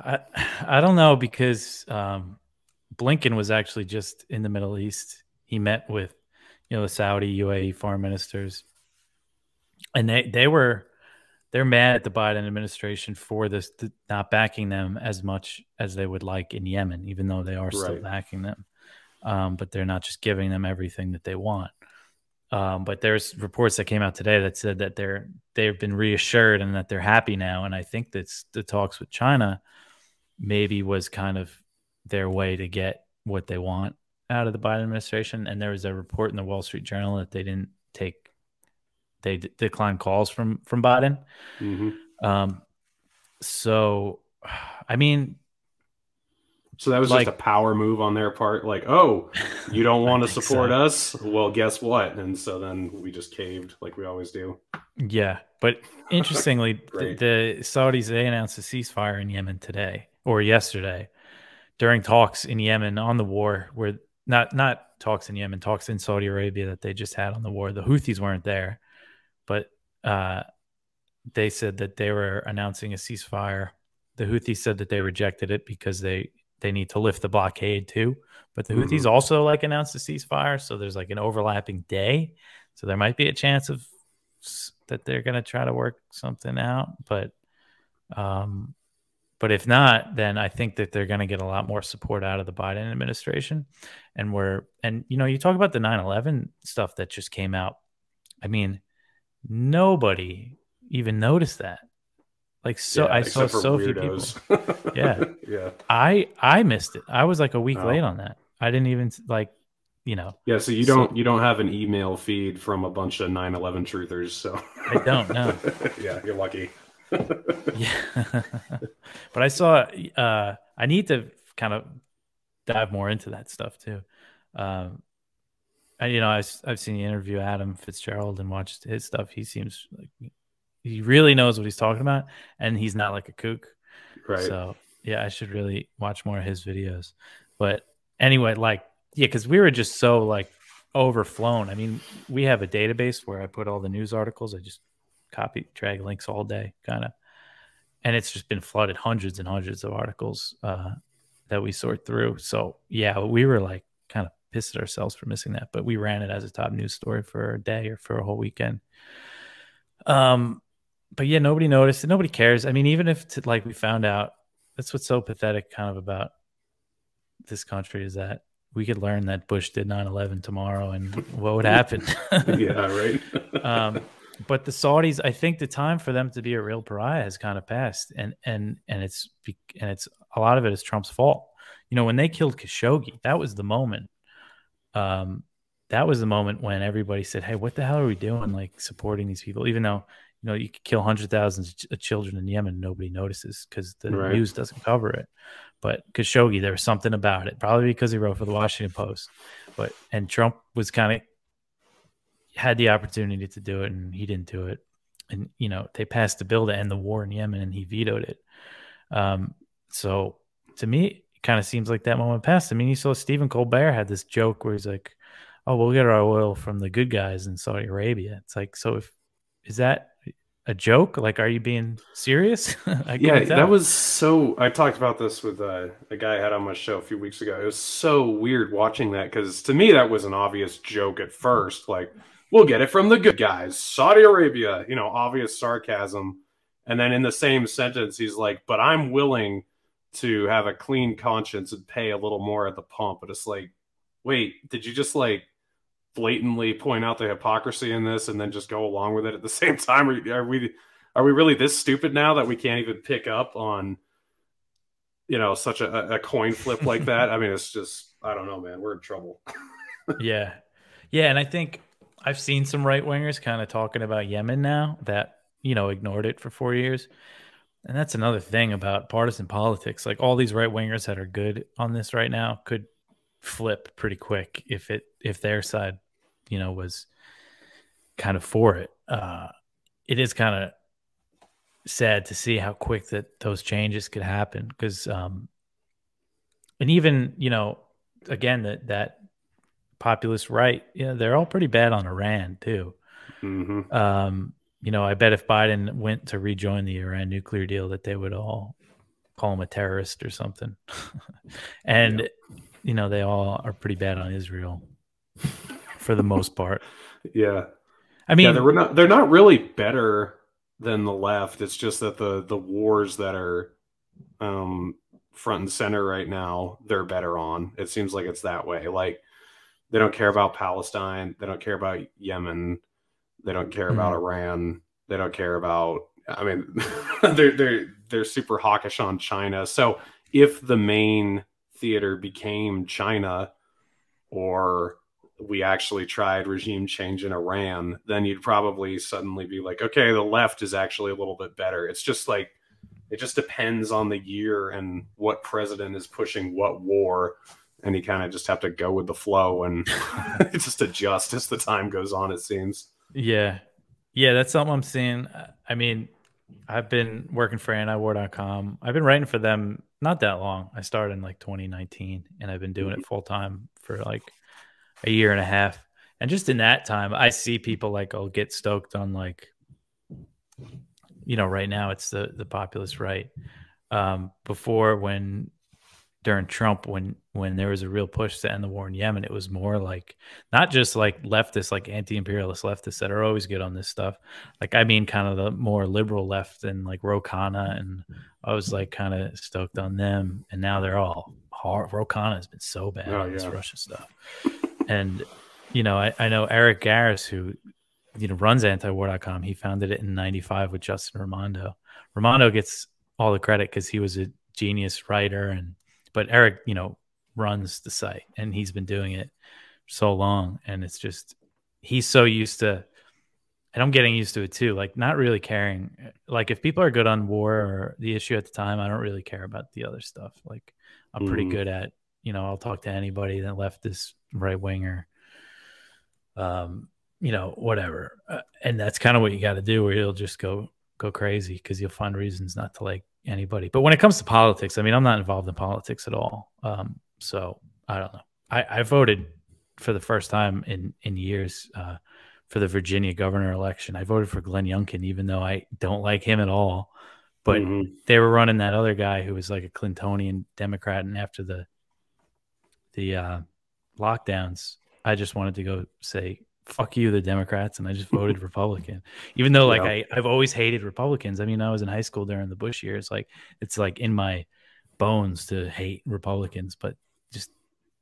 I I don't know because um, Blinken was actually just in the Middle East. He met with, you know, the Saudi UAE foreign ministers, and they they were they're mad at the Biden administration for this not backing them as much as they would like in Yemen, even though they are still right. backing them. Um, but they're not just giving them everything that they want. Um, but there's reports that came out today that said that they're they've been reassured and that they're happy now. And I think that's the talks with China maybe was kind of their way to get what they want out of the Biden administration. And there was a report in the Wall Street Journal that they didn't take they d- declined calls from from Biden. Mm-hmm. Um, so, I mean, so that was like, just a power move on their part. Like, oh, you don't want to support so. us? Well, guess what? And so then we just caved like we always do. Yeah. But interestingly, the, the Saudis, they announced a ceasefire in Yemen today or yesterday during talks in Yemen on the war where not, not talks in Yemen, talks in Saudi Arabia that they just had on the war. The Houthis weren't there, but uh, they said that they were announcing a ceasefire. The Houthis said that they rejected it because they they need to lift the blockade too. But the Houthis mm-hmm. also like announced a ceasefire, so there's like an overlapping day. So there might be a chance of that they're going to try to work something out, but um but if not, then I think that they're going to get a lot more support out of the Biden administration. And we're, and you know, you talk about the 9 11 stuff that just came out. I mean, nobody even noticed that. Like so, yeah, I saw so weirdos. few people. Yeah, yeah. I I missed it. I was like a week oh. late on that. I didn't even like, you know. Yeah, so you don't so, you don't have an email feed from a bunch of 9/11 truthers, so I don't know. yeah, you're lucky. Yeah, but I saw. uh I need to kind of dive more into that stuff too. Um, and you know, I, I've seen the interview Adam Fitzgerald and watched his stuff. He seems like he really knows what he's talking about, and he's not like a kook. Right. So yeah, I should really watch more of his videos. But anyway, like yeah, because we were just so like overflown. I mean, we have a database where I put all the news articles. I just copy, drag links all day, kind of, and it's just been flooded hundreds and hundreds of articles uh, that we sort through. So yeah, we were like kind of pissed at ourselves for missing that, but we ran it as a top news story for a day or for a whole weekend. Um, but yeah, nobody noticed. Nobody cares. I mean, even if to, like we found out, that's what's so pathetic, kind of about this country is that we could learn that Bush did 9/11 tomorrow, and what would happen? yeah, right. um, but the Saudis, I think the time for them to be a real pariah has kind of passed, and and and it's and it's a lot of it is Trump's fault. You know, when they killed Khashoggi, that was the moment. Um, that was the moment when everybody said, "Hey, what the hell are we doing? Like supporting these people?" Even though you know, you could kill hundred thousands of children in Yemen, nobody notices because the right. news doesn't cover it. But Khashoggi, there was something about it, probably because he wrote for the Washington Post. But and Trump was kind of had the opportunity to do it, and he didn't do it. And you know, they passed the bill to end the war in Yemen, and he vetoed it. Um, so to me, it kind of seems like that moment passed. I mean, you saw Stephen Colbert had this joke where he's like, "Oh, we'll get our oil from the good guys in Saudi Arabia." It's like, so if is that a joke? Like, are you being serious? yeah, that was so. I talked about this with uh, a guy I had on my show a few weeks ago. It was so weird watching that because to me that was an obvious joke at first. Like, we'll get it from the good guys, Saudi Arabia. You know, obvious sarcasm. And then in the same sentence, he's like, "But I'm willing to have a clean conscience and pay a little more at the pump." But it's like, wait, did you just like blatantly point out the hypocrisy in this and then just go along with it at the same time? Are, are we are we really this stupid now that we can't even pick up on you know such a, a coin flip like that? I mean, it's just I don't know, man. We're in trouble. yeah, yeah, and I think I've seen some right wingers kind of talking about Yemen now that you know ignored it for four years. And that's another thing about partisan politics. Like all these right wingers that are good on this right now could flip pretty quick if it if their side, you know, was kind of for it. Uh, it is kind of sad to see how quick that those changes could happen because, um, and even you know, again that that populist right, yeah, they're all pretty bad on Iran too. Mm-hmm. Um, you know, I bet if Biden went to rejoin the Iran nuclear deal, that they would all call him a terrorist or something. and yeah you know they all are pretty bad on Israel for the most part. Yeah, I mean, yeah, they're not they're not really better than the left. It's just that the the wars that are um, front and center right now, they're better on. It seems like it's that way. Like they don't care about Palestine. They don't care about Yemen. They don't care mm-hmm. about Iran. They don't care about. I mean, they're they're they're super hawkish on China. So if the main theater became China, or we actually tried regime change in Iran, then you'd probably suddenly be like, okay, the left is actually a little bit better. It's just like it just depends on the year and what president is pushing what war and you kind of just have to go with the flow and just adjust as the time goes on it seems. Yeah. Yeah that's something i'm seeing. I mean i've been working for antiwar.com i've been writing for them not that long. I started in like 2019 and i've been doing mm-hmm. it full time for like a year and a half. And just in that time i see people like i'll get stoked on like you know, right now it's the the populist right. Um, before when during Trump, when when there was a real push to end the war in Yemen, it was more like not just like leftists, like anti-imperialist leftists that are always good on this stuff. Like I mean, kind of the more liberal left and like Ro Khanna, and I was like kind of stoked on them, and now they're all hard. Ro Khanna has been so bad oh, on yeah. this Russia stuff, and you know, I, I know Eric Garris, who you know runs antiwar.com he founded it in 95 with justin raimondo raimondo gets all the credit because he was a genius writer and but eric you know runs the site and he's been doing it so long and it's just he's so used to and i'm getting used to it too like not really caring like if people are good on war or the issue at the time i don't really care about the other stuff like i'm pretty mm. good at you know i'll talk to anybody that left this right winger um you know, whatever. Uh, and that's kind of what you got to do, or you'll just go go crazy because you'll find reasons not to like anybody. But when it comes to politics, I mean, I'm not involved in politics at all. Um, so I don't know. I, I voted for the first time in in years uh, for the Virginia governor election. I voted for Glenn Youngkin, even though I don't like him at all. But mm-hmm. they were running that other guy who was like a Clintonian Democrat, and after the the uh, lockdowns, I just wanted to go say fuck you, the Democrats, and I just voted Republican. Even though like yeah. I, I've always hated Republicans. I mean, I was in high school during the Bush years. Like it's like in my bones to hate Republicans, but just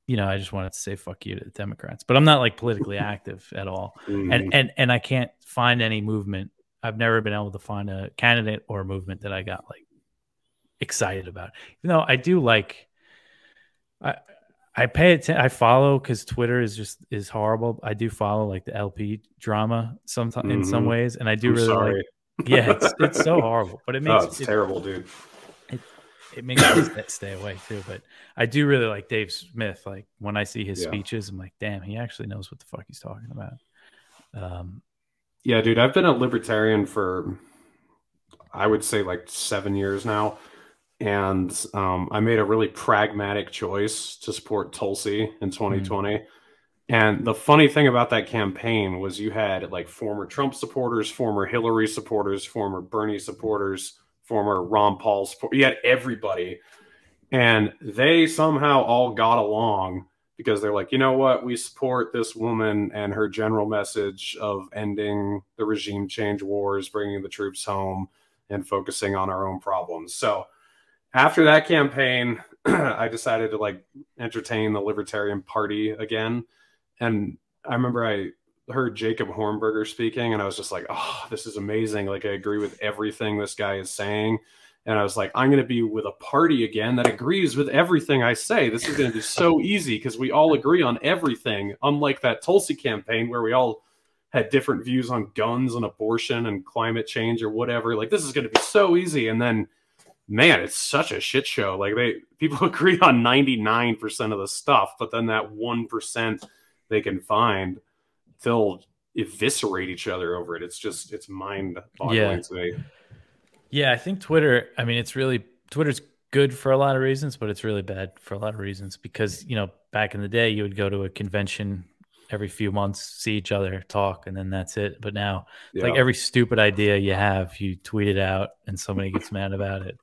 you know, I just wanted to say fuck you to the Democrats. But I'm not like politically active at all. Mm-hmm. And and and I can't find any movement. I've never been able to find a candidate or a movement that I got like excited about. Even though I do like I I pay it. I follow because Twitter is just is horrible. I do follow like the LP drama sometimes mm-hmm. in some mm-hmm. ways, and I do I'm really sorry. like. Yeah, it's it's so horrible, but it makes oh, it's it, terrible, dude. It, makes me stay away too. But I do really like Dave Smith. Like when I see his yeah. speeches, I'm like, damn, he actually knows what the fuck he's talking about. Um, yeah, dude, I've been a libertarian for I would say like seven years now and um, I made a really pragmatic choice to support Tulsi in 2020. Mm. And the funny thing about that campaign was you had like former Trump supporters, former Hillary supporters, former Bernie supporters, former Ron Paul support. You had everybody, and they somehow all got along because they're like, you know what, we support this woman and her general message of ending the regime change wars, bringing the troops home, and focusing on our own problems. So after that campaign, I decided to like entertain the Libertarian Party again. And I remember I heard Jacob Hornberger speaking, and I was just like, oh, this is amazing. Like, I agree with everything this guy is saying. And I was like, I'm going to be with a party again that agrees with everything I say. This is going to be so easy because we all agree on everything, unlike that Tulsi campaign where we all had different views on guns and abortion and climate change or whatever. Like, this is going to be so easy. And then man, it's such a shit show. Like they people agree on 99% of the stuff, but then that 1% they can find, they'll eviscerate each other over it. It's just it's mind boggling yeah. to me. Yeah, I think Twitter, I mean, it's really Twitter's good for a lot of reasons, but it's really bad for a lot of reasons because, you know, back in the day you would go to a convention every few months, see each other, talk, and then that's it. But now, Yeah. like every stupid idea you have, you tweet it out, and somebody gets mad about it,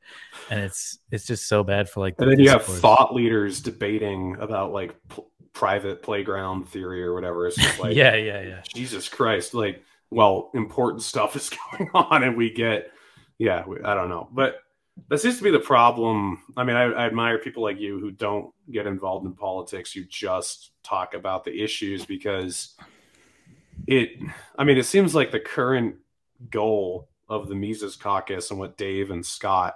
and it's it's just so bad for like. and the then you have thought leaders debating about like p- private playground theory or whatever. It's just like, yeah, yeah, yeah. Jesus Christ, like, well, important stuff is going on, and we get, yeah, we, I don't know, but that seems to be the problem. I mean, I, I admire people like you who don't get involved in politics. You just talk about the issues because it, I mean, it seems like the current goal of the Mises Caucus and what Dave and Scott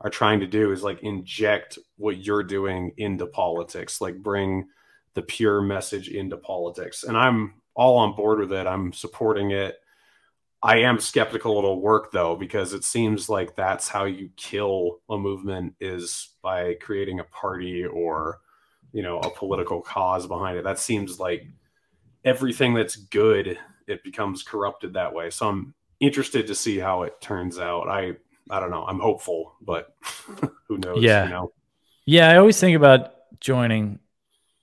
are trying to do is like inject what you're doing into politics, like bring the pure message into politics. And I'm all on board with it. I'm supporting it. I am skeptical it'll work though, because it seems like that's how you kill a movement is by creating a party or, you know, a political cause behind it. That seems like everything that's good, it becomes corrupted that way. So I'm interested to see how it turns out. I I don't know. I'm hopeful, but who knows? Yeah. You know? Yeah, I always think about joining,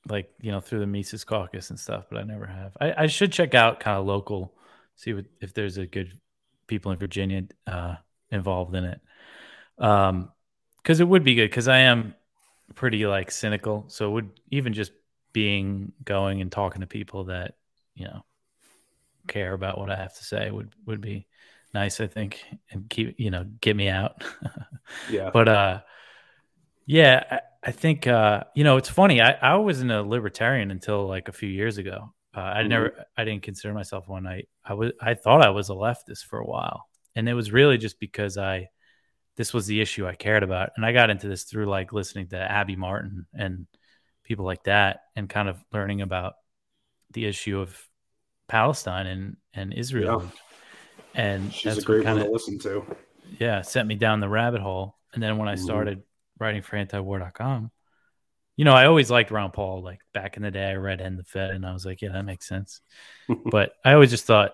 like you know, through the Mises Caucus and stuff, but I never have. I, I should check out kind of local, see what if there's a good people in Virginia uh, involved in it, um, because it would be good. Because I am pretty like cynical, so it would even just being going and talking to people that you know care about what I have to say would would be nice. I think and keep you know get me out. Yeah. but uh yeah i, I think uh you know it's funny i i wasn't a libertarian until like a few years ago uh, i Mhm. never i didn't consider myself one i i was i thought i was a leftist for a while and it was really just because i this was the issue i cared about and i got into this through like listening to abby martin and people like that and kind of learning about the issue of palestine and and israel and She's a that's great what one to listen to. yeah, sent me down the rabbit hole. And then when I Mhm. started writing for antiwar.com, you know, I always liked Ron Paul. Like back in the day, I read End the Fed and I was like, yeah, that makes sense. but I always just thought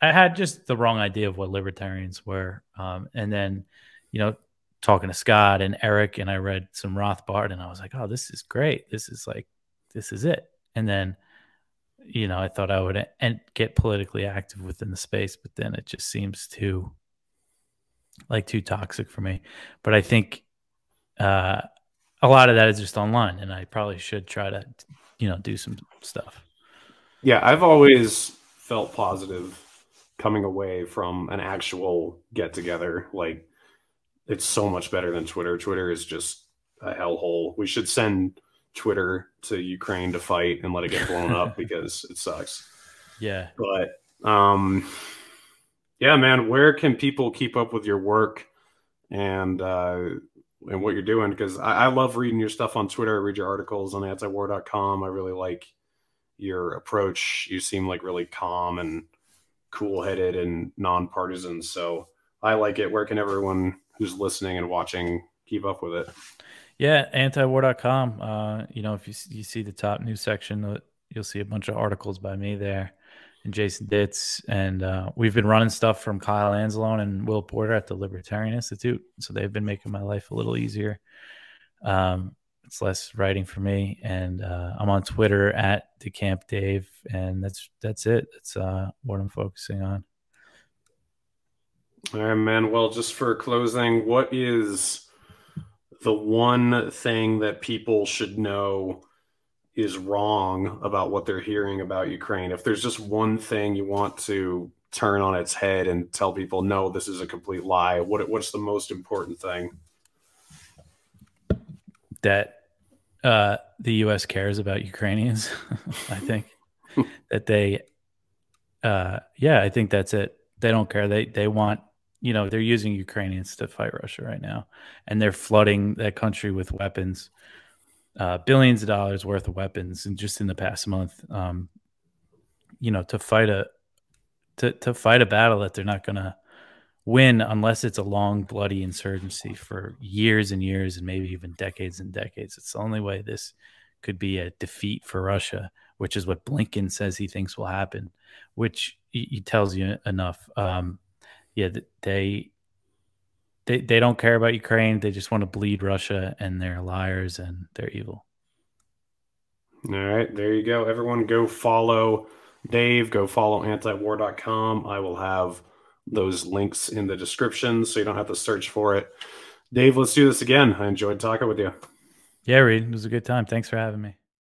I had just the wrong idea of what libertarians were. Um, and then, you know, talking to Scott and Eric, and I read some Rothbard and I was like, oh, this is great. This is like, this is it. And then, you know, I thought I would and get politically active within the space, but then it just seems too like too toxic for me. But I think uh, a lot of that is just online, and I probably should try to, you know, do some stuff. Yeah, I've always felt positive coming away from an actual get together. Like, it's so much better than Twitter. Twitter is just a hellhole. We should send Twitter to Ukraine to fight and let it get blown up because it sucks. Yeah. But um, yeah, man, where can people keep up with your work and uh, and what you're doing? Because I, I love reading your stuff on Twitter. I read your articles on antiwar.com. I really like your approach. You seem like really calm and cool headed and nonpartisan. So I like it. Where can everyone who's listening and watching keep up with it? Yeah, antiwar.com. Uh, you know, if you you see the top news section, uh, you'll see a bunch of articles by me there and Jason Ditz. And uh, we've been running stuff from Kyle Anzalone and Will Porter at the Libertarian Institute. So they've been making my life a little easier. Um, it's less writing for me. And uh, I'm on Twitter at DeCamp Dave. And that's that's it. That's uh, what I'm focusing on. All right, man. Well, just for closing, what is the one thing that people should know is wrong about what they're hearing about Ukraine? If there's just one thing you want to turn on its head and tell people, no, this is a complete lie, what what's the most important thing? that uh, the U.S. cares about Ukrainians. I think that they, uh, yeah, I think that's it. They don't care. They they want, you know, they're using Ukrainians to fight Russia right now, and they're flooding that country with weapons, uh, billions of dollars worth of weapons, and just in the past month, um, you know, to fight a to to fight a battle that they're not gonna win unless it's a long bloody insurgency for years and years and maybe even decades and decades. It's the only way this could be a defeat for russia which is what blinken says he thinks will happen which he, he tells you enough. Um, yeah they they they don't care about ukraine they just want to bleed russia and they're liars and they're evil All right, there you go. Everyone go follow Dave, go follow antiwar.com. I will have those links in the description so you don't have to search for it. Dave, let's do this again. I enjoyed talking with you. Yeah, Reed, it was a good time. Thanks for having me.